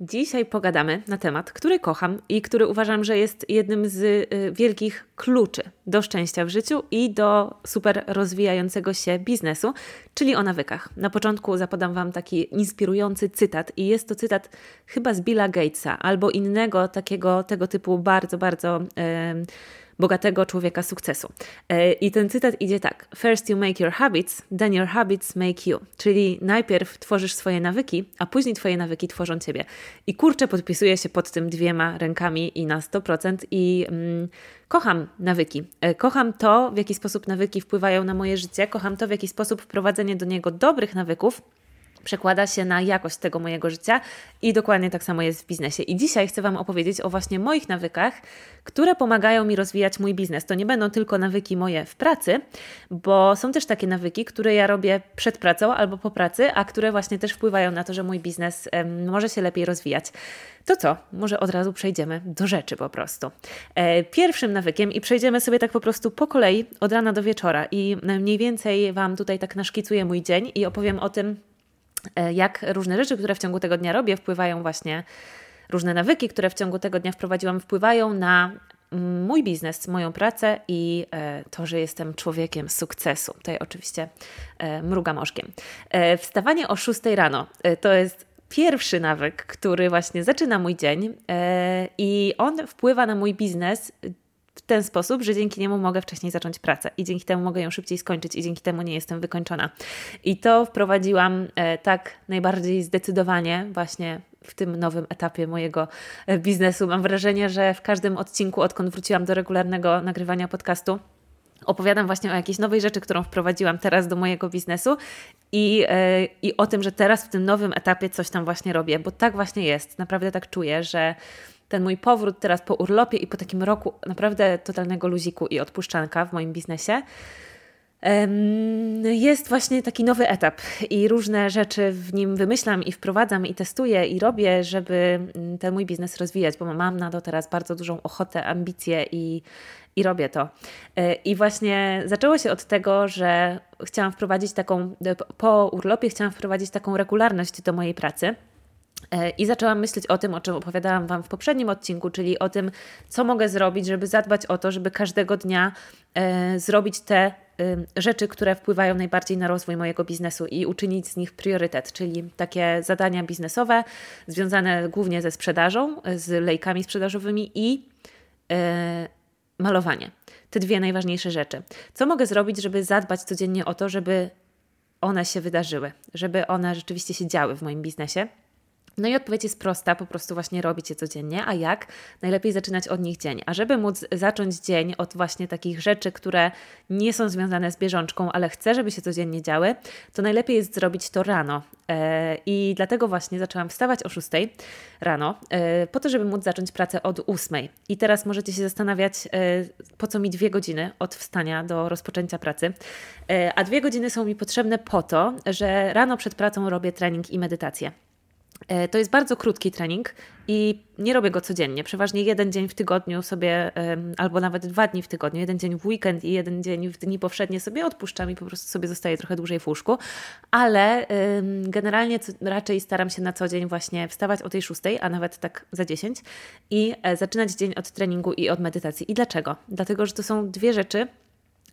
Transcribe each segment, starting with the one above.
Dzisiaj pogadamy na temat, który kocham i który uważam, że jest jednym z y, wielkich kluczy do szczęścia w życiu i do super rozwijającego się biznesu, czyli o nawykach. Na początku zapodam Wam taki inspirujący cytat i jest to cytat chyba z Billa Gatesa albo innego takiego tego typu bardzo, bardzo. Yy, bogatego człowieka sukcesu. E, I ten cytat idzie tak: First you make your habits, then your habits make you. Czyli najpierw tworzysz swoje nawyki, a później Twoje nawyki tworzą Ciebie. I kurczę, podpisuję się pod tym dwiema rękami i na 100%. I mm, kocham nawyki. E, kocham to, w jaki sposób nawyki wpływają na moje życie. Kocham to, w jaki sposób wprowadzenie do niego dobrych nawyków przekłada się na jakość tego mojego życia i dokładnie tak samo jest w biznesie. I dzisiaj chcę Wam opowiedzieć o właśnie moich nawykach, które pomagają mi rozwijać mój biznes. To nie będą tylko nawyki moje w pracy, bo są też takie nawyki, które ja robię przed pracą albo po pracy, a które właśnie też wpływają na to, że mój biznes może się lepiej rozwijać. To co? Może od razu przejdziemy do rzeczy po prostu. E, pierwszym nawykiem, i przejdziemy sobie tak po prostu po kolei od rana do wieczora, i mniej więcej Wam tutaj tak naszkicuję mój dzień i opowiem o tym, jak różne rzeczy, które w ciągu tego dnia robię, wpływają właśnie, różne nawyki, które w ciągu tego dnia wprowadziłam, wpływają na mój biznes, moją pracę i e, to, że jestem człowiekiem sukcesu. Tutaj oczywiście e, mrugam oczkiem. Wstawanie o 6 rano to jest pierwszy nawyk, który właśnie zaczyna mój dzień i on wpływa na mój biznes w ten sposób, że dzięki niemu mogę wcześniej zacząć pracę i dzięki temu mogę ją szybciej skończyć i dzięki temu nie jestem wykończona. I to wprowadziłam e, tak najbardziej zdecydowanie właśnie w tym nowym etapie mojego e, biznesu. Mam wrażenie, że w każdym odcinku, odkąd wróciłam do regularnego nagrywania podcastu, opowiadam właśnie o jakiejś nowej rzeczy, którą wprowadziłam teraz do mojego biznesu i, yy, i o tym, że teraz w tym nowym etapie coś tam właśnie robię, bo tak właśnie jest. Naprawdę tak czuję, że ten mój powrót teraz po urlopie i po takim roku naprawdę totalnego luziku i odpuszczanka w moim biznesie, jest właśnie taki nowy etap i różne rzeczy w nim wymyślam i wprowadzam i testuję i robię, żeby mm, ten mój biznes rozwijać, bo mam na to teraz bardzo dużą ochotę, ambicje i, i robię to. E, I właśnie zaczęło się od tego, że chciałam wprowadzić taką, po urlopie chciałam wprowadzić taką regularność do mojej pracy. E, I zaczęłam myśleć o tym, o czym opowiadałam Wam w poprzednim odcinku, czyli o tym, co mogę zrobić, żeby zadbać o to, żeby każdego dnia e, zrobić te e, rzeczy, które wpływają najbardziej na rozwój mojego biznesu i uczynić z nich priorytet, czyli takie zadania biznesowe związane głównie ze sprzedażą, z lejkami sprzedażowymi i e, malowanie. Te dwie najważniejsze rzeczy. Co mogę zrobić, żeby zadbać codziennie o to, żeby one się wydarzyły, żeby one rzeczywiście się działy w moim biznesie? No i odpowiedź jest prosta, po prostu właśnie robić je codziennie. A jak? Najlepiej zaczynać od nich dzień. A żeby móc zacząć dzień od właśnie takich rzeczy, które nie są związane z bieżączką, ale chcę, żeby się codziennie działy, to najlepiej jest zrobić to rano. E, I dlatego właśnie zaczęłam wstawać o 6 rano, e, po to, żeby móc zacząć pracę od 8. I teraz możecie się zastanawiać, e, po co mi dwie godziny od wstania do rozpoczęcia pracy. A dwie godziny są mi potrzebne po to, że rano przed pracą robię trening i medytację. E, to jest bardzo krótki trening i nie robię go codziennie. Przeważnie jeden dzień w tygodniu sobie, albo nawet dwa dni w tygodniu, jeden dzień w weekend i jeden dzień w dni powszednie sobie odpuszczam i po prostu sobie zostaję trochę dłużej w łóżku. Ale generalnie raczej staram się na co dzień właśnie wstawać o tej szóstej, a nawet tak za dziesięć i e, zaczynać dzień od treningu i od medytacji. I dlaczego? Dlatego, że to są dwie rzeczy,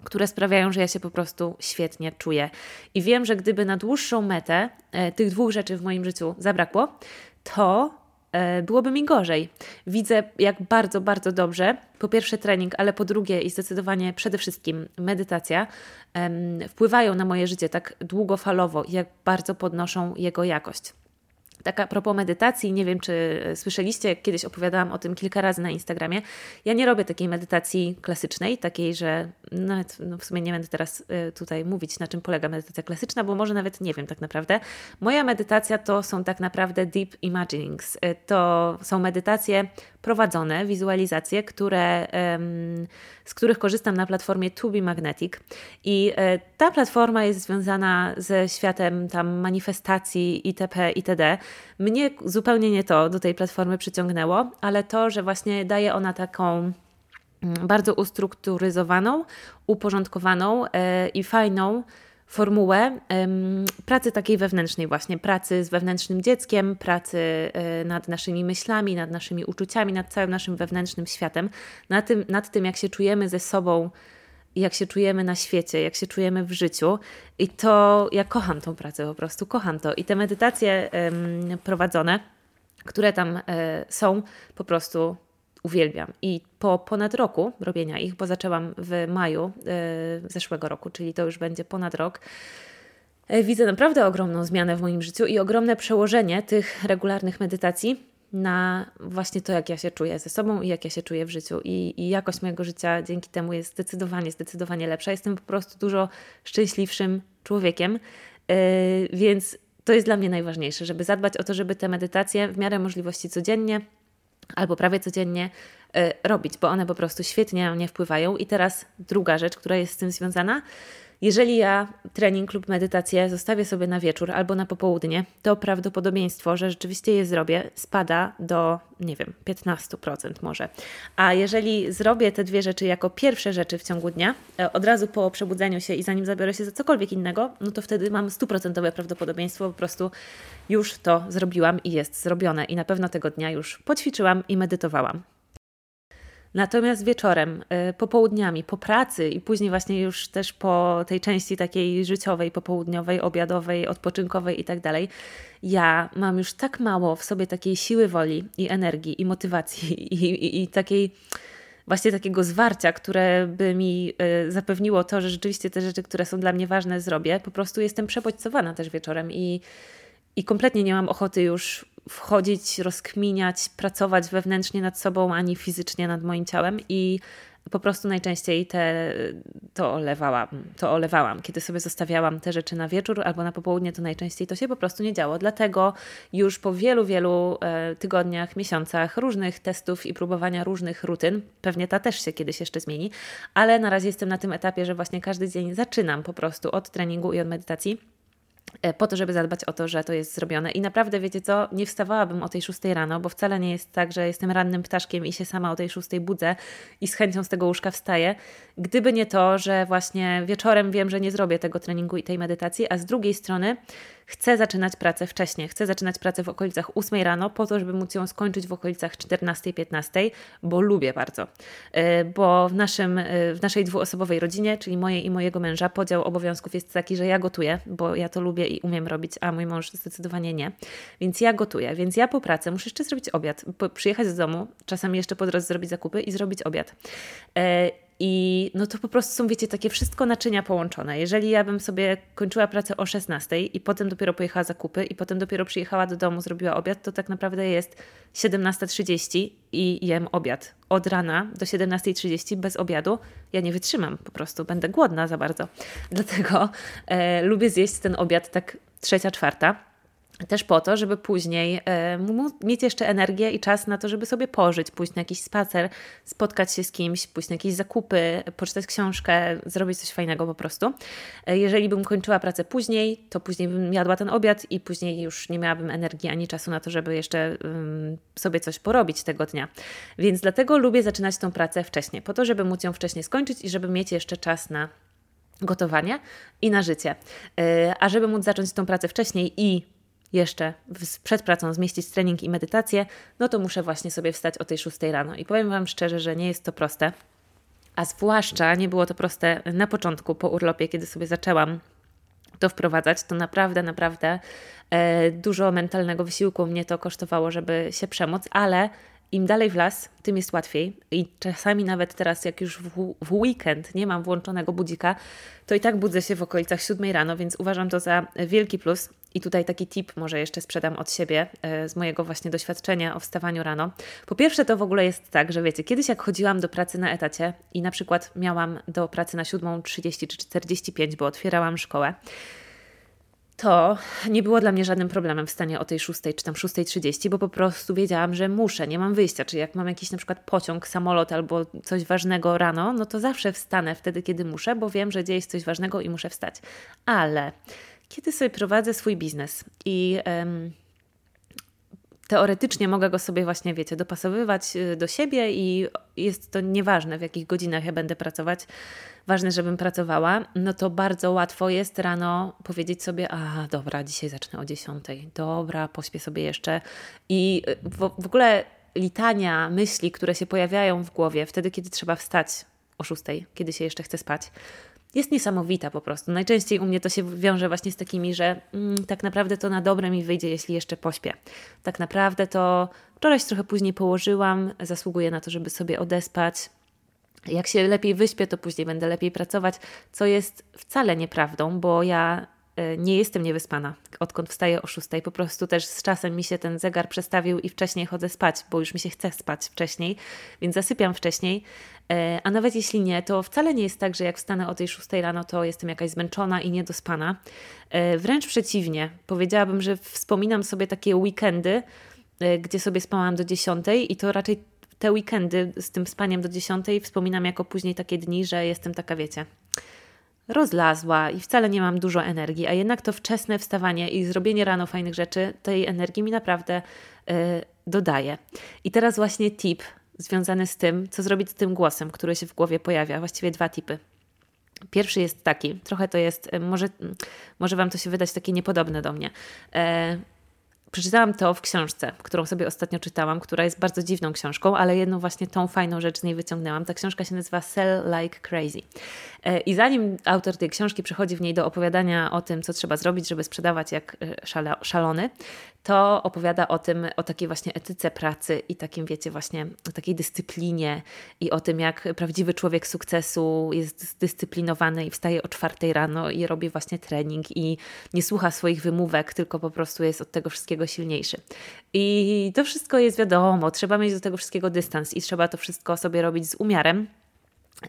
które sprawiają, że ja się po prostu świetnie czuję. I wiem, że gdyby na dłuższą metę e, tych dwóch rzeczy w moim życiu zabrakło, to e, byłoby mi gorzej. Widzę, jak bardzo, bardzo dobrze, po pierwsze trening, ale po drugie i zdecydowanie przede wszystkim medytacja wpływają na moje życie tak długofalowo, jak bardzo podnoszą jego jakość. Taka propos medytacji, nie wiem czy słyszeliście, kiedyś opowiadałam o tym kilka razy na Instagramie. Ja nie robię takiej medytacji klasycznej, takiej, że nawet no w sumie nie będę teraz y, tutaj mówić, na czym polega medytacja klasyczna, bo może nawet nie wiem tak naprawdę. Moja medytacja to są tak naprawdę deep imaginings. Y, to są medytacje prowadzone, wizualizacje, które, z których korzystam na platformie Tubi Magnetic. I e, ta platforma jest związana ze światem tam manifestacji itp. itd. Mnie zupełnie nie to do tej platformy przyciągnęło, ale to, że właśnie daje ona taką mm, bardzo ustrukturyzowaną, uporządkowaną e, i fajną formułę pracy takiej wewnętrznej, właśnie. Pracy z wewnętrznym dzieckiem, pracy y, nad naszymi myślami, nad naszymi uczuciami, nad całym naszym wewnętrznym światem, nad tym, nad tym jak się czujemy ze sobą jak się czujemy na świecie, jak się czujemy w życiu. I to ja kocham tą pracę, po prostu kocham to. I te medytacje um, prowadzone, które tam e, są, po prostu uwielbiam. I po ponad roku robienia ich, bo zaczęłam w maju e, zeszłego roku, czyli to już będzie ponad rok. E, widzę naprawdę ogromną zmianę w moim życiu i ogromne przełożenie tych regularnych medytacji na właśnie to, jak ja się czuję ze sobą i jak ja się czuję w życiu. I, I, jakość mojego życia dzięki temu jest zdecydowanie, zdecydowanie lepsza. Jestem po prostu dużo szczęśliwszym człowiekiem, yy, więc to jest dla mnie najważniejsze, żeby zadbać o to, żeby te medytacje w miarę możliwości codziennie albo prawie codziennie yy, robić, bo one po prostu świetnie na mnie wpływają. I teraz druga rzecz, która jest z tym związana, jeżeli ja trening lub medytację zostawię sobie na wieczór albo na popołudnie, to prawdopodobieństwo, że rzeczywiście je zrobię, spada do, nie wiem, 15% może. A jeżeli zrobię te dwie rzeczy jako pierwsze rzeczy w ciągu dnia, e, od razu po przebudzeniu się i zanim zabiorę się za cokolwiek innego, no to wtedy mam stuprocentowe prawdopodobieństwo, po prostu już to zrobiłam i jest zrobione. I na pewno tego dnia już poćwiczyłam i medytowałam. Natomiast wieczorem, y, popołudniami, po pracy i później właśnie już też po tej części takiej życiowej, popołudniowej, obiadowej, odpoczynkowej i tak dalej, ja mam już tak mało w sobie takiej siły woli i energii i motywacji i, i, i takiej właśnie takiego zwarcia, które by mi y, zapewniło to, że rzeczywiście te rzeczy, które są dla mnie ważne, zrobię. Po prostu jestem przebodźcowana też wieczorem i, i kompletnie nie mam ochoty już wchodzić, rozkminiać, pracować wewnętrznie nad sobą, ani fizycznie nad moim ciałem i po prostu najczęściej te, to, olewałam, to olewałam. Kiedy sobie zostawiałam te rzeczy na wieczór albo na popołudnie, to najczęściej to się po prostu nie działo. Dlatego już po wielu, wielu e, tygodniach, miesiącach różnych testów i próbowania różnych rutyn, pewnie ta też się kiedyś jeszcze zmieni, ale na razie jestem na tym etapie, że właśnie każdy dzień zaczynam po prostu od treningu i od medytacji po to, żeby zadbać o to, że to jest zrobione. I naprawdę, wiecie co, nie wstawałabym o tej 6 rano, bo wcale nie jest tak, że jestem rannym ptaszkiem i się sama o tej 6 budzę i z chęcią z tego łóżka wstaję. Gdyby nie to, że właśnie wieczorem wiem, że nie zrobię tego treningu i tej medytacji, a z drugiej strony chcę zaczynać pracę wcześniej. Chcę zaczynać pracę w okolicach 8 rano, po to, żeby móc ją skończyć w okolicach 14-15, bo lubię bardzo. E, bo w, naszym, e, w naszej dwuosobowej rodzinie, czyli mojej i mojego męża, podział obowiązków jest taki, że ja gotuję, bo ja to lubię i umiem robić, a mój mąż zdecydowanie nie. Więc ja gotuję, więc ja po pracy muszę jeszcze zrobić obiad, przyjechać z domu, czasami jeszcze po drodze zrobić zakupy i zrobić obiad. I no to po prostu są, wiecie, takie wszystko naczynia połączone. Jeżeli ja bym sobie kończyła pracę o 16 i potem dopiero pojechała zakupy i potem dopiero przyjechała do domu, zrobiła obiad, to tak naprawdę jest 17.30 i jem obiad. Od rana do 17.30 bez obiadu ja nie wytrzymam, po prostu będę głodna za bardzo. Dlatego e, lubię zjeść ten obiad tak trzecia, czwarta też po to, żeby później e, mieć jeszcze energię i czas na to, żeby sobie pożyć, pójść na jakiś spacer, spotkać się z kimś, pójść na jakieś zakupy, poczytać książkę, zrobić coś fajnego po prostu. E, jeżeli bym kończyła pracę później, to później bym jadła ten obiad i później już nie miałabym energii ani czasu na to, żeby jeszcze sobie coś porobić tego dnia. Więc dlatego lubię zaczynać tą pracę wcześniej, po to, żeby móc ją wcześniej skończyć i żeby mieć jeszcze czas na gotowanie i na życie. E, a żeby móc zacząć tą pracę wcześniej i jeszcze przed pracą zmieścić trening i medytację, no to muszę właśnie sobie wstać o tej 6 rano. I powiem Wam szczerze, że nie jest to proste. A zwłaszcza nie było to proste na początku, po urlopie, kiedy sobie zaczęłam to wprowadzać, to naprawdę, naprawdę e, dużo mentalnego wysiłku mnie to kosztowało, żeby się przemóc, ale im dalej w las, tym jest łatwiej. I czasami nawet teraz, jak już w, w, weekend nie mam włączonego budzika, to i tak budzę się w okolicach 7 rano, więc uważam to za wielki plus. I tutaj taki tip może jeszcze sprzedam od siebie, e, z mojego właśnie doświadczenia o wstawaniu rano. Po pierwsze, to w ogóle jest tak, że wiecie, kiedyś jak chodziłam do pracy na etacie i na przykład miałam do pracy na 7.30 czy 45, bo otwierałam szkołę, to nie było dla mnie żadnym problemem wstanie o tej 6 czy tam 6.30, bo po prostu wiedziałam, że muszę, nie mam wyjścia. Czyli jak mam jakiś na przykład pociąg, samolot albo coś ważnego rano, no to zawsze wstanę wtedy, kiedy muszę, bo wiem, że dzieje się coś ważnego i muszę wstać. Ale kiedy sobie prowadzę swój biznes i teoretycznie mogę go sobie właśnie, wiecie, dopasowywać y, do siebie i jest to nieważne, w jakich godzinach ja będę pracować, ważne, żebym pracowała, no to bardzo łatwo jest rano powiedzieć sobie, a dobra, dzisiaj zacznę o 10, dobra, pośpię sobie jeszcze. I w, w ogóle litania myśli, które się pojawiają w głowie wtedy, kiedy trzeba wstać o 6, kiedy się jeszcze chce spać, jest niesamowita po prostu. Najczęściej u mnie to się wiąże właśnie z takimi, że mm, tak naprawdę to na dobre mi wyjdzie, jeśli jeszcze pośpię. Tak naprawdę to wczoraj się trochę później położyłam, zasługuję na to, żeby sobie odespać. Jak się lepiej wyśpię, to później będę lepiej pracować, co jest wcale nieprawdą, bo ja nie jestem niewyspana, odkąd wstaję o 6. Po prostu też z czasem mi się ten zegar przestawił i wcześniej chodzę spać, bo już mi się chce spać wcześniej, więc zasypiam wcześniej. E, a nawet jeśli nie, to wcale nie jest tak, że jak wstanę o tej 6 rano, to jestem jakaś zmęczona i niedospana. E, wręcz przeciwnie, powiedziałabym, że wspominam sobie takie weekendy, e, gdzie sobie spałam do 10 i to raczej te weekendy z tym spaniem do 10 wspominam jako później takie dni, że jestem taka, wiecie, rozlazła i wcale nie mam dużo energii, a jednak to wczesne wstawanie i zrobienie rano fajnych rzeczy tej energii mi naprawdę dodaje. I teraz właśnie tip związany z tym, co zrobić z tym głosem, który się w głowie pojawia. Właściwie dwa typy. Pierwszy jest taki, trochę to jest, e, może, może Wam to się wydać takie niepodobne do mnie. E, przeczytałam to w książce, którą sobie ostatnio czytałam, która jest bardzo dziwną książką, ale jedną właśnie tą fajną rzecz z niej wyciągnęłam. Ta książka się nazywa Sell Like Crazy. E, I zanim autor tej książki przychodzi w niej do opowiadania o tym, co trzeba zrobić, żeby sprzedawać jak e, szalony, to opowiada o tym, o takiej właśnie etyce pracy i takim, wiecie, właśnie o takiej dyscyplinie i o tym, jak prawdziwy człowiek sukcesu jest zdyscyplinowany i wstaje o czwartej rano i robi właśnie trening i nie słucha swoich wymówek, tylko po prostu jest od tego wszystkiego silniejszy. I to wszystko jest wiadomo, trzeba mieć do tego wszystkiego dystans i trzeba to wszystko sobie robić z umiarem.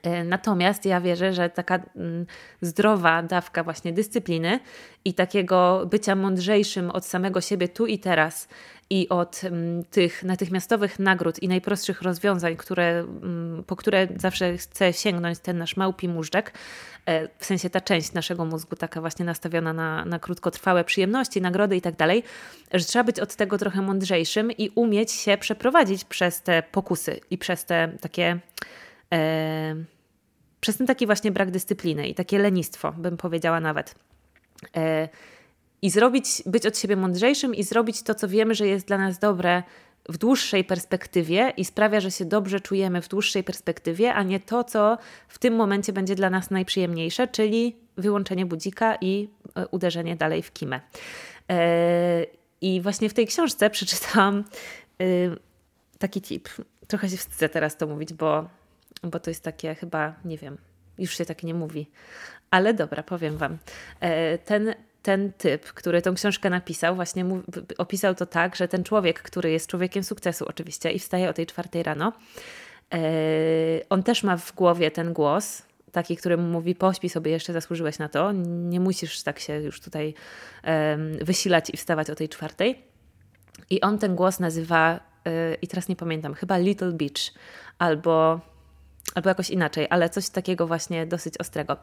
E, natomiast ja wierzę, że taka mm, zdrowa dawka właśnie dyscypliny i takiego bycia mądrzejszym od samego siebie tu i teraz i od mm, tych natychmiastowych nagród i najprostszych rozwiązań, które, mm, po które zawsze chce sięgnąć ten nasz małpi móżdżek, e, w sensie ta część naszego mózgu taka właśnie nastawiona na, na krótkotrwałe przyjemności, nagrody i tak dalej, że trzeba być od tego trochę mądrzejszym i umieć się przeprowadzić przez te pokusy i przez te takie przez ten taki właśnie brak dyscypliny i takie lenistwo, bym powiedziała nawet. E, I zrobić, być od siebie mądrzejszym i zrobić to, co wiemy, że jest dla nas dobre w dłuższej perspektywie i sprawia, że się dobrze czujemy w dłuższej perspektywie, a nie to, co w tym momencie będzie dla nas najprzyjemniejsze, czyli wyłączenie budzika i e, uderzenie dalej w kimę. E, I właśnie w tej książce przeczytałam y, taki tip. Trochę się wstydzę teraz to mówić, bo bo to jest takie chyba, nie wiem, już się tak nie mówi. Ale dobra, powiem Wam. E, ten, ten typ, który tą książkę napisał, właśnie opisał to tak, że ten człowiek, który jest człowiekiem sukcesu oczywiście i wstaje o tej czwartej rano, e, on też ma w głowie ten głos, taki, który mu mówi: Pośpi sobie, jeszcze zasłużyłeś na to, nie musisz tak się już tutaj wysilać i wstawać o tej czwartej. I on ten głos nazywa, e, i teraz nie pamiętam, chyba Little Beach albo albo jakoś inaczej, ale coś takiego właśnie dosyć ostrego.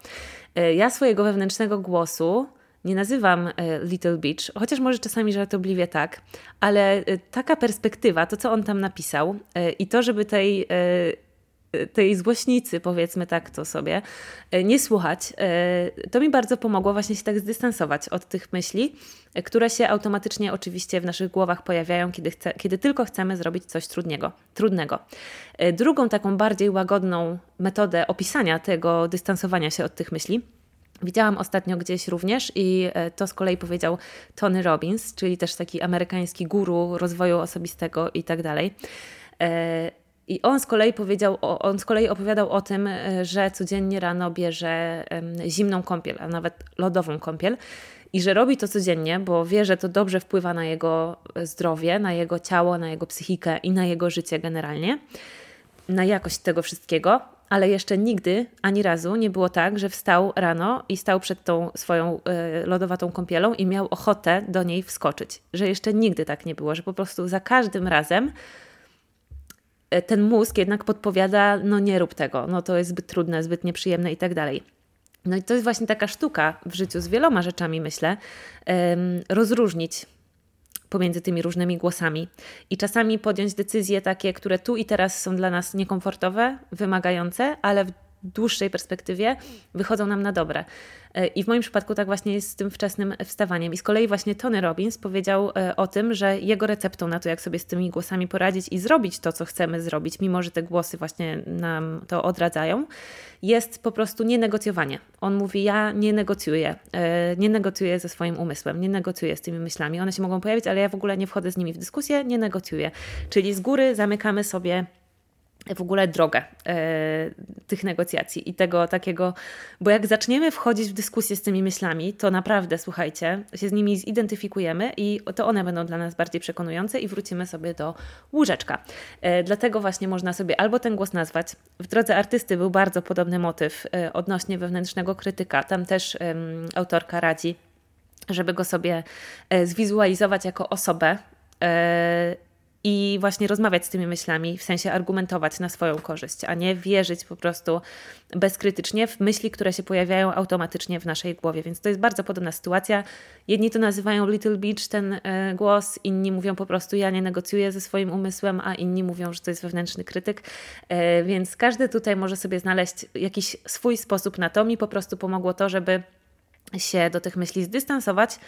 E, ja swojego wewnętrznego głosu nie nazywam e, Little Beach, chociaż może czasami żartobliwie tak, ale e, taka perspektywa, to co on tam napisał i to, żeby tej tej zgłośnicy, powiedzmy tak to sobie, e, nie słuchać, e, to mi bardzo pomogło właśnie się tak zdystansować od tych myśli, e, które się automatycznie oczywiście w naszych głowach pojawiają, kiedy, chce, kiedy tylko chcemy zrobić coś trudnego, trudnego. Drugą taką bardziej łagodną metodę opisania tego dystansowania się od tych myśli Widziałam ostatnio gdzieś również i to z kolei powiedział Tony Robbins, czyli też taki amerykański guru rozwoju osobistego i tak dalej. I on z kolei powiedział, on z kolei opowiadał o tym, e, że codziennie rano bierze zimną kąpiel, a nawet lodową kąpiel. I że robi to codziennie, bo wie, że to dobrze wpływa na jego zdrowie, na jego ciało, na jego psychikę i na jego życie generalnie, na jakość tego wszystkiego. Ale jeszcze nigdy, ani razu nie było tak, że wstał rano i stał przed tą swoją y, lodowatą kąpielą i miał ochotę do niej wskoczyć. Że jeszcze nigdy tak nie było, że po prostu za każdym razem E, ten mózg jednak podpowiada, no nie rób tego, no to jest zbyt trudne, zbyt nieprzyjemne i tak dalej. No i to jest właśnie taka sztuka w życiu z wieloma rzeczami, myślę, rozróżnić pomiędzy tymi różnymi głosami. I czasami podjąć decyzje takie, które tu i teraz są dla nas niekomfortowe, wymagające, ale w dłuższej perspektywie wychodzą nam na dobre. E, I w moim przypadku tak właśnie jest z tym wczesnym wstawaniem. I z kolei właśnie Tony Robbins powiedział e, o tym, że jego receptą na to, jak sobie z tymi głosami poradzić i zrobić to, co chcemy zrobić, mimo że te głosy właśnie nam to odradzają, jest po prostu nienegocjowanie. On mówi: Ja nie negocjuję, e, nie negocjuję ze swoim umysłem, nie negocjuję z tymi myślami. One się mogą pojawić, ale ja w ogóle nie wchodzę z nimi w dyskusję, nie negocjuję. Czyli z góry zamykamy sobie w ogóle drogę e, tych negocjacji i tego takiego, bo jak zaczniemy wchodzić w dyskusję z tymi myślami, to naprawdę, słuchajcie, się z nimi zidentyfikujemy i to one będą dla nas bardziej przekonujące i wrócimy sobie do łóżeczka. E, dlatego właśnie można sobie albo ten głos nazwać. W drodze artysty był bardzo podobny motyw e, odnośnie wewnętrznego krytyka. Tam też autorka radzi, żeby go sobie zwizualizować jako osobę i właśnie rozmawiać z tymi myślami, w sensie argumentować na swoją korzyść, a nie wierzyć po prostu bezkrytycznie w myśli, które się pojawiają automatycznie w naszej głowie. Więc to jest bardzo podobna sytuacja. Jedni to nazywają Little Beach, ten e, głos, inni mówią po prostu ja nie negocjuję ze swoim umysłem, a inni mówią, że to jest wewnętrzny krytyk. E, więc każdy tutaj może sobie znaleźć jakiś swój sposób na to. Mi po prostu pomogło to, żeby się do tych myśli zdystansować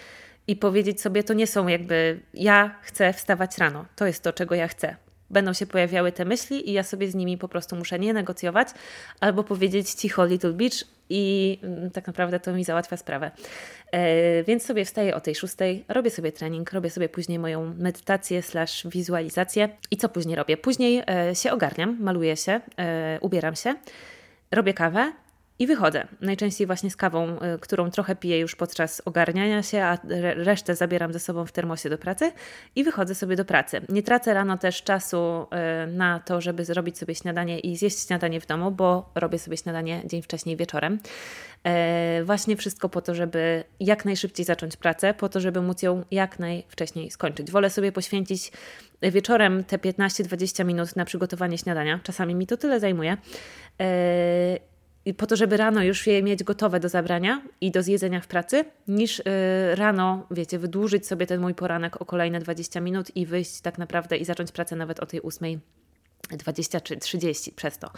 i powiedzieć sobie, to nie są jakby ja chcę wstawać rano, to jest to, czego ja chcę. Będą się pojawiały te myśli i ja sobie z nimi po prostu muszę nie negocjować albo powiedzieć cicho Little Beach i mm, tak naprawdę to mi załatwia sprawę. E, więc sobie wstaję o tej szóstej, robię sobie trening, robię sobie później moją medytację slash wizualizację i co później robię? Później e, się ogarniam, maluję się, e, ubieram się, robię kawę i wychodzę. Najczęściej właśnie z kawą, y, którą trochę piję już podczas ogarniania się, a resztę zabieram ze sobą w termosie do pracy i wychodzę sobie do pracy. Nie tracę rano też czasu y, na to, żeby zrobić sobie śniadanie i zjeść śniadanie w domu, bo robię sobie śniadanie dzień wcześniej wieczorem. E, właśnie wszystko po to, żeby jak najszybciej zacząć pracę, po to, żeby móc ją jak najwcześniej skończyć. Wolę sobie poświęcić wieczorem te 15-20 minut na przygotowanie śniadania. Czasami mi to tyle zajmuje e, po to, żeby rano już je mieć gotowe do zabrania i do zjedzenia w pracy, niż y, rano, wiecie, wydłużyć sobie ten mój poranek o kolejne 20 minut i wyjść tak naprawdę i zacząć pracę nawet o tej 8. 20 czy 30 przez to.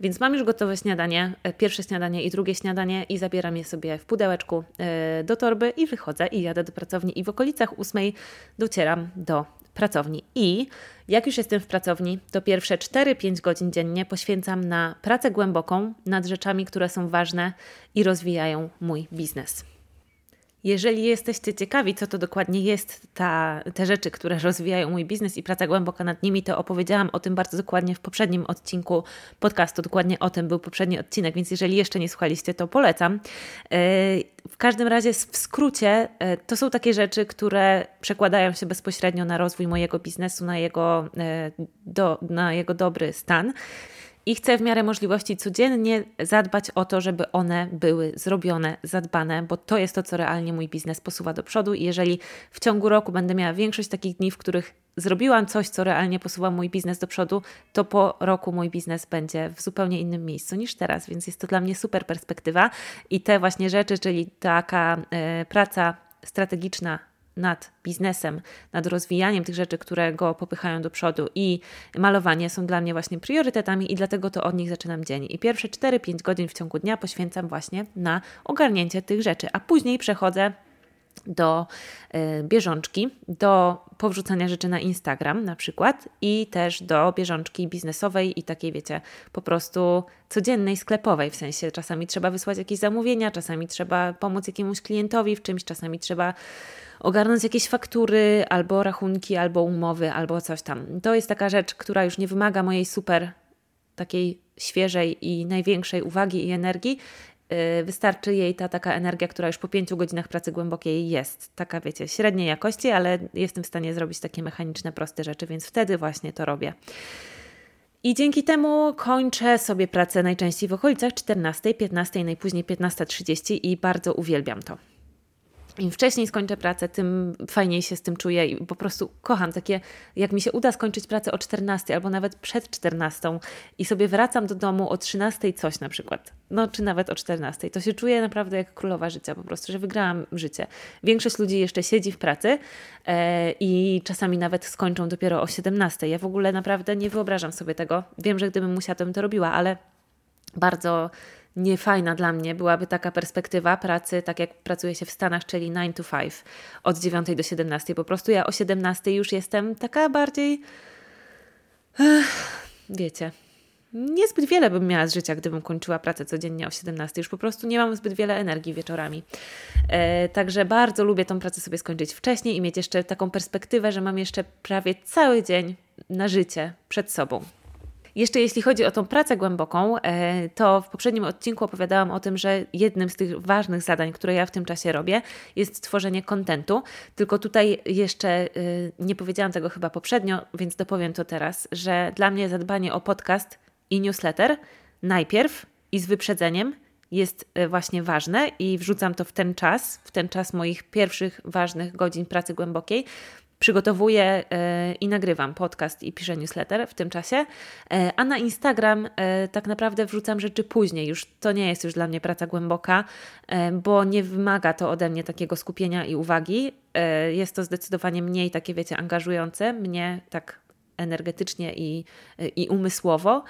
Więc mam już gotowe śniadanie, e, pierwsze śniadanie i drugie śniadanie i zabieram je sobie w pudełeczku e, do torby i wychodzę i jadę do pracowni i w okolicach 8 docieram do pracowni. I jak już jestem w pracowni, to pierwsze 4-5 godzin dziennie poświęcam na pracę głęboką nad rzeczami, które są ważne i rozwijają mój biznes. Jeżeli jesteście ciekawi, co to dokładnie jest ta, te rzeczy, które rozwijają mój biznes i praca głęboka nad nimi, to opowiedziałam o tym bardzo dokładnie w poprzednim odcinku podcastu. Dokładnie o tym był poprzedni odcinek, więc jeżeli jeszcze nie słuchaliście, to polecam. E, w każdym razie, w skrócie, e, to są takie rzeczy, które przekładają się bezpośrednio na rozwój mojego biznesu, na jego, e, do, na jego dobry stan i chcę w miarę możliwości codziennie zadbać o to, żeby one były zrobione, zadbane, bo to jest to, co realnie mój biznes posuwa do przodu. I jeżeli w ciągu roku będę miała większość takich dni, w których zrobiłam coś, co realnie posuwa mój biznes do przodu, to po roku mój biznes będzie w zupełnie innym miejscu niż teraz, więc jest to dla mnie super perspektywa. I te właśnie rzeczy, czyli taka y, praca strategiczna nad biznesem, nad rozwijaniem tych rzeczy, które go popychają do przodu i malowanie są dla mnie właśnie priorytetami i dlatego to od nich zaczynam dzień. I pierwsze 4-5 godzin w ciągu dnia poświęcam właśnie na ogarnięcie tych rzeczy, a później przechodzę do y, bieżączki, do powrzucania rzeczy na Instagram na przykład i też do bieżączki biznesowej i takiej, wiecie, po prostu codziennej, sklepowej, w sensie czasami trzeba wysłać jakieś zamówienia, czasami trzeba pomóc jakiemuś klientowi w czymś, czasami trzeba ogarnąć jakieś faktury, albo rachunki, albo umowy, albo coś tam. To jest taka rzecz, która już nie wymaga mojej super takiej świeżej i największej uwagi i energii. Y, wystarczy jej ta taka energia, która już po pięciu godzinach pracy głębokiej jest. Taka, wiecie, średniej jakości, ale jestem w stanie zrobić takie mechaniczne, proste rzeczy, więc wtedy właśnie to robię. I dzięki temu kończę sobie pracę najczęściej w okolicach 14, 15, najpóźniej 15.30 i bardzo uwielbiam to. Im wcześniej skończę pracę, tym fajniej się z tym czuję i po prostu kocham takie, jak mi się uda skończyć pracę o 14 albo nawet przed 14 i sobie wracam do domu o 13 coś na przykład, no czy nawet o 14, to się czuję naprawdę jak królowa życia po prostu, że wygrałam życie. Większość ludzi jeszcze siedzi w pracy e, i czasami nawet skończą dopiero o 17. Ja w ogóle naprawdę nie wyobrażam sobie tego. Wiem, że gdybym musiała, to bym to robiła, ale bardzo niefajna dla mnie byłaby taka perspektywa pracy, tak jak pracuje się w Stanach, czyli 9 to 5, od 9 do 17. Po prostu ja o 17 już jestem taka bardziej. Wiecie. Niezbyt wiele bym miała z życia, gdybym kończyła pracę codziennie o 17. Już po prostu nie mam zbyt wiele energii wieczorami. E, także bardzo lubię tą pracę sobie skończyć wcześniej i mieć jeszcze taką perspektywę, że mam jeszcze prawie cały dzień na życie przed sobą. Jeszcze jeśli chodzi o tą pracę głęboką, e, to w poprzednim odcinku opowiadałam o tym, że jednym z tych ważnych zadań, które ja w tym czasie robię, jest tworzenie kontentu. Tylko tutaj jeszcze e, nie powiedziałam tego chyba poprzednio, więc dopowiem to teraz, że dla mnie zadbanie o podcast i newsletter najpierw i z wyprzedzeniem jest e, właśnie ważne i wrzucam to w ten czas, w ten czas moich pierwszych ważnych godzin pracy głębokiej, przygotowuję e, i nagrywam podcast i piszę newsletter w tym czasie, e, a na Instagram e, tak naprawdę wrzucam rzeczy później. Już to nie jest już dla mnie praca głęboka, bo nie wymaga to ode mnie takiego skupienia i uwagi. Jest to zdecydowanie mniej takie, wiecie, angażujące mnie tak energetycznie i, i umysłowo.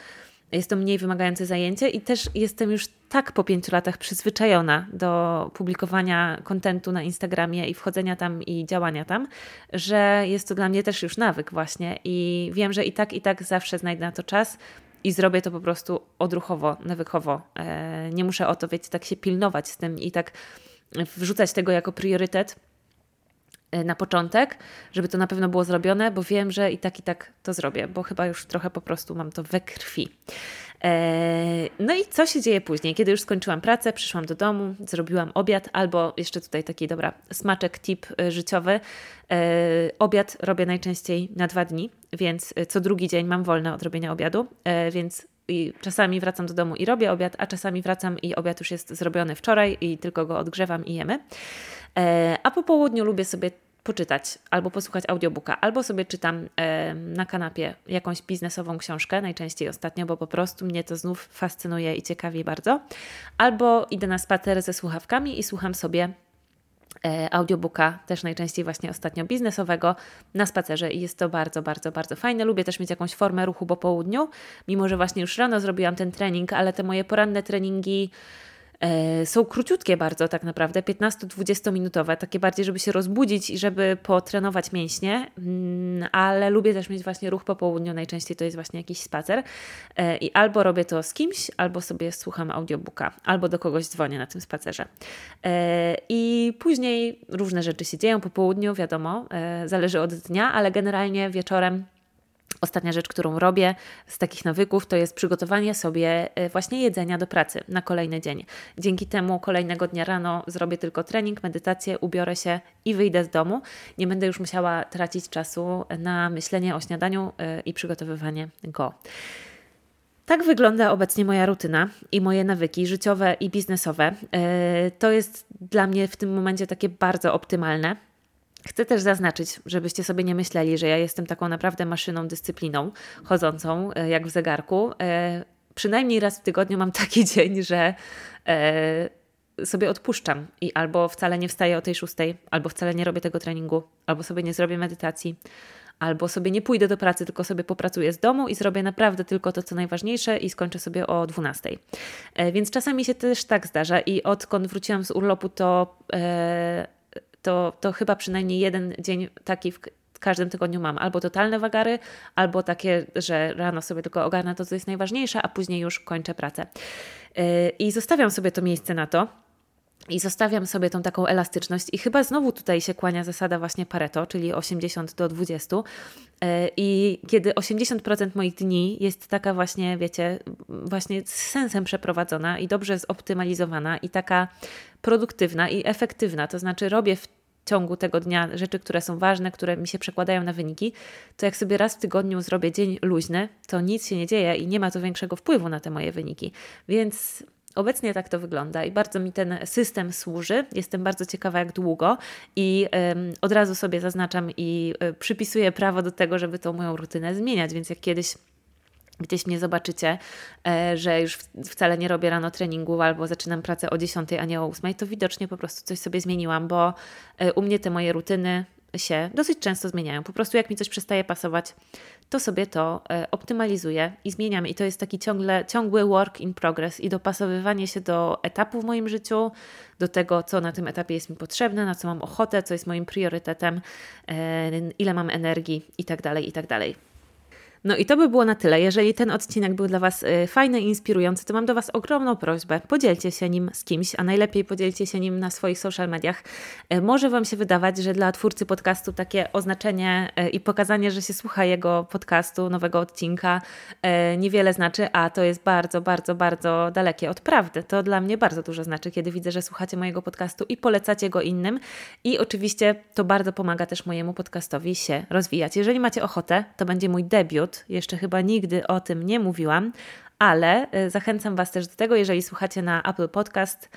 Jest to mniej wymagające zajęcie i też jestem już tak po pięciu latach przyzwyczajona do publikowania kontentu na Instagramie i wchodzenia tam i działania tam, że jest to dla mnie też już nawyk właśnie i wiem, że i tak, i tak zawsze znajdę na to czas i zrobię to po prostu odruchowo, nawykowo. E, nie muszę o to, wiecie, tak się pilnować z tym i tak wrzucać tego jako priorytet na początek, żeby to na pewno było zrobione, bo wiem, że i tak, i tak to zrobię, bo chyba już trochę po prostu mam to we krwi. E, no i co się dzieje później? Kiedy już skończyłam pracę, przyszłam do domu, zrobiłam obiad, albo jeszcze tutaj taki, dobra, smaczek, tip e, życiowy. Obiad robię najczęściej na dwa dni, więc co drugi dzień mam wolne od robienia obiadu, więc i czasami wracam do domu i robię obiad, a czasami wracam i obiad już jest zrobiony wczoraj i tylko go odgrzewam i jemy. E, a po południu lubię sobie poczytać albo posłuchać audiobooka, albo sobie czytam e, na kanapie jakąś biznesową książkę, najczęściej ostatnio, bo po prostu mnie to znów fascynuje i ciekawi bardzo. Albo idę na spacer ze słuchawkami i słucham sobie audiobooka, też najczęściej właśnie ostatnio biznesowego, na spacerze i jest to bardzo, bardzo, bardzo fajne. Lubię też mieć jakąś formę ruchu po południu, mimo że właśnie już rano zrobiłam ten trening, ale te moje poranne treningi E, są króciutkie bardzo tak naprawdę, 15-20 minutowe, takie bardziej, żeby się rozbudzić i żeby potrenować mięśnie, mm, ale lubię też mieć właśnie ruch po południu, najczęściej to jest właśnie jakiś spacer e, i albo robię to z kimś, albo sobie słucham audiobooka, albo do kogoś dzwonię na tym spacerze. E, I później różne rzeczy się dzieją po południu, wiadomo, zależy od dnia, ale generalnie wieczorem Ostatnia rzecz, którą robię z takich nawyków, to jest przygotowanie sobie e, właśnie jedzenia do pracy na kolejny dzień. Dzięki temu kolejnego dnia rano zrobię tylko trening, medytację, ubiorę się i wyjdę z domu. Nie będę już musiała tracić czasu na myślenie o śniadaniu e, i przygotowywanie go. Tak wygląda obecnie moja rutyna i moje nawyki życiowe i biznesowe. E, to jest dla mnie w tym momencie takie bardzo optymalne. Chcę też zaznaczyć, żebyście sobie nie myśleli, że ja jestem taką naprawdę maszyną dyscypliną, chodzącą e, jak w zegarku. E, przynajmniej raz w tygodniu mam taki dzień, że e, sobie odpuszczam i albo wcale nie wstaję o tej szóstej, albo wcale nie robię tego treningu, albo sobie nie zrobię medytacji, albo sobie nie pójdę do pracy, tylko sobie popracuję z domu i zrobię naprawdę tylko to, co najważniejsze i skończę sobie o 12. Więc czasami się też tak zdarza i odkąd wróciłam z urlopu, to to, to chyba przynajmniej jeden dzień taki w każdym tygodniu mam. Albo totalne wagary, albo takie, że rano sobie tylko ogarnę to, co jest najważniejsze, a później już kończę pracę. Yy, I zostawiam sobie to miejsce na to. I zostawiam sobie tą taką elastyczność, i chyba znowu tutaj się kłania zasada właśnie Pareto, czyli 80 do 20. Yy, I kiedy 80% moich dni jest taka właśnie, wiecie, właśnie z sensem przeprowadzona i dobrze zoptymalizowana i taka produktywna i efektywna, to znaczy robię w ciągu tego dnia rzeczy, które są ważne, które mi się przekładają na wyniki, to jak sobie raz w tygodniu zrobię dzień luźny, to nic się nie dzieje i nie ma to większego wpływu na te moje wyniki. Więc Obecnie tak to wygląda i bardzo mi ten system służy. Jestem bardzo ciekawa, jak długo, i um, od razu sobie zaznaczam i y, przypisuję prawo do tego, żeby tą moją rutynę zmieniać. Więc jak kiedyś gdzieś mnie zobaczycie, e, że już wcale nie robię rano treningu albo zaczynam pracę o 10, a nie o 8, to widocznie po prostu coś sobie zmieniłam, bo e, u mnie te moje rutyny się dosyć często zmieniają. Po prostu jak mi coś przestaje pasować, to sobie to e, optymalizuję i zmieniam. I to jest taki ciągle, ciągły work in progress i dopasowywanie się do etapu w moim życiu, do tego, co na tym etapie jest mi potrzebne, na co mam ochotę, co jest moim priorytetem, ile mam energii itd., tak itd. No i to by było na tyle. Jeżeli ten odcinek był dla Was y, fajny i inspirujący, to mam do Was ogromną prośbę. Podzielcie się nim z kimś, a najlepiej podzielcie się nim na swoich social mediach. Y, może Wam się wydawać, że dla twórcy podcastu takie oznaczenie y, i pokazanie, że się słucha jego podcastu, nowego odcinka niewiele znaczy, a to jest bardzo, bardzo, bardzo dalekie od prawdy. To dla mnie bardzo dużo znaczy, kiedy widzę, że słuchacie mojego podcastu i polecacie go innym. I oczywiście to bardzo pomaga też mojemu podcastowi się rozwijać. Jeżeli macie ochotę, to będzie mój debiut jeszcze chyba nigdy o tym nie mówiłam, ale y, zachęcam Was też do tego, jeżeli słuchacie na Apple Podcast,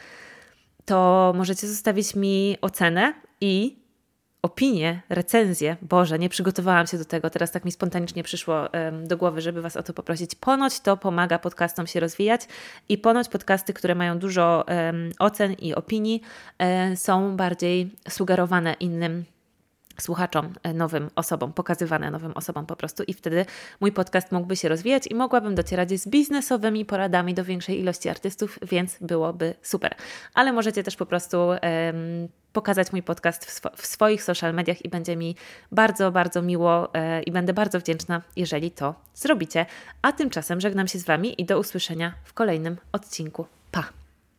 to możecie zostawić mi ocenę i opinię, recenzję. Boże, nie przygotowałam się do tego, teraz tak mi spontanicznie przyszło do głowy, żeby Was o to poprosić. Ponoć to pomaga podcastom się rozwijać i ponoć podcasty, które mają dużo ocen i opinii, um, są bardziej sugerowane innym słuchaczom, e, nowym osobom, pokazywane nowym osobom po prostu i wtedy mój podcast mógłby się rozwijać i mogłabym docierać z biznesowymi poradami do większej ilości artystów, więc byłoby super. Ale możecie też po prostu um, pokazać mój podcast w, swo w, swoich social mediach i będzie mi bardzo, bardzo miło e, i będę bardzo wdzięczna, jeżeli to zrobicie. A tymczasem żegnam się z Wami i do usłyszenia w kolejnym odcinku. Pa!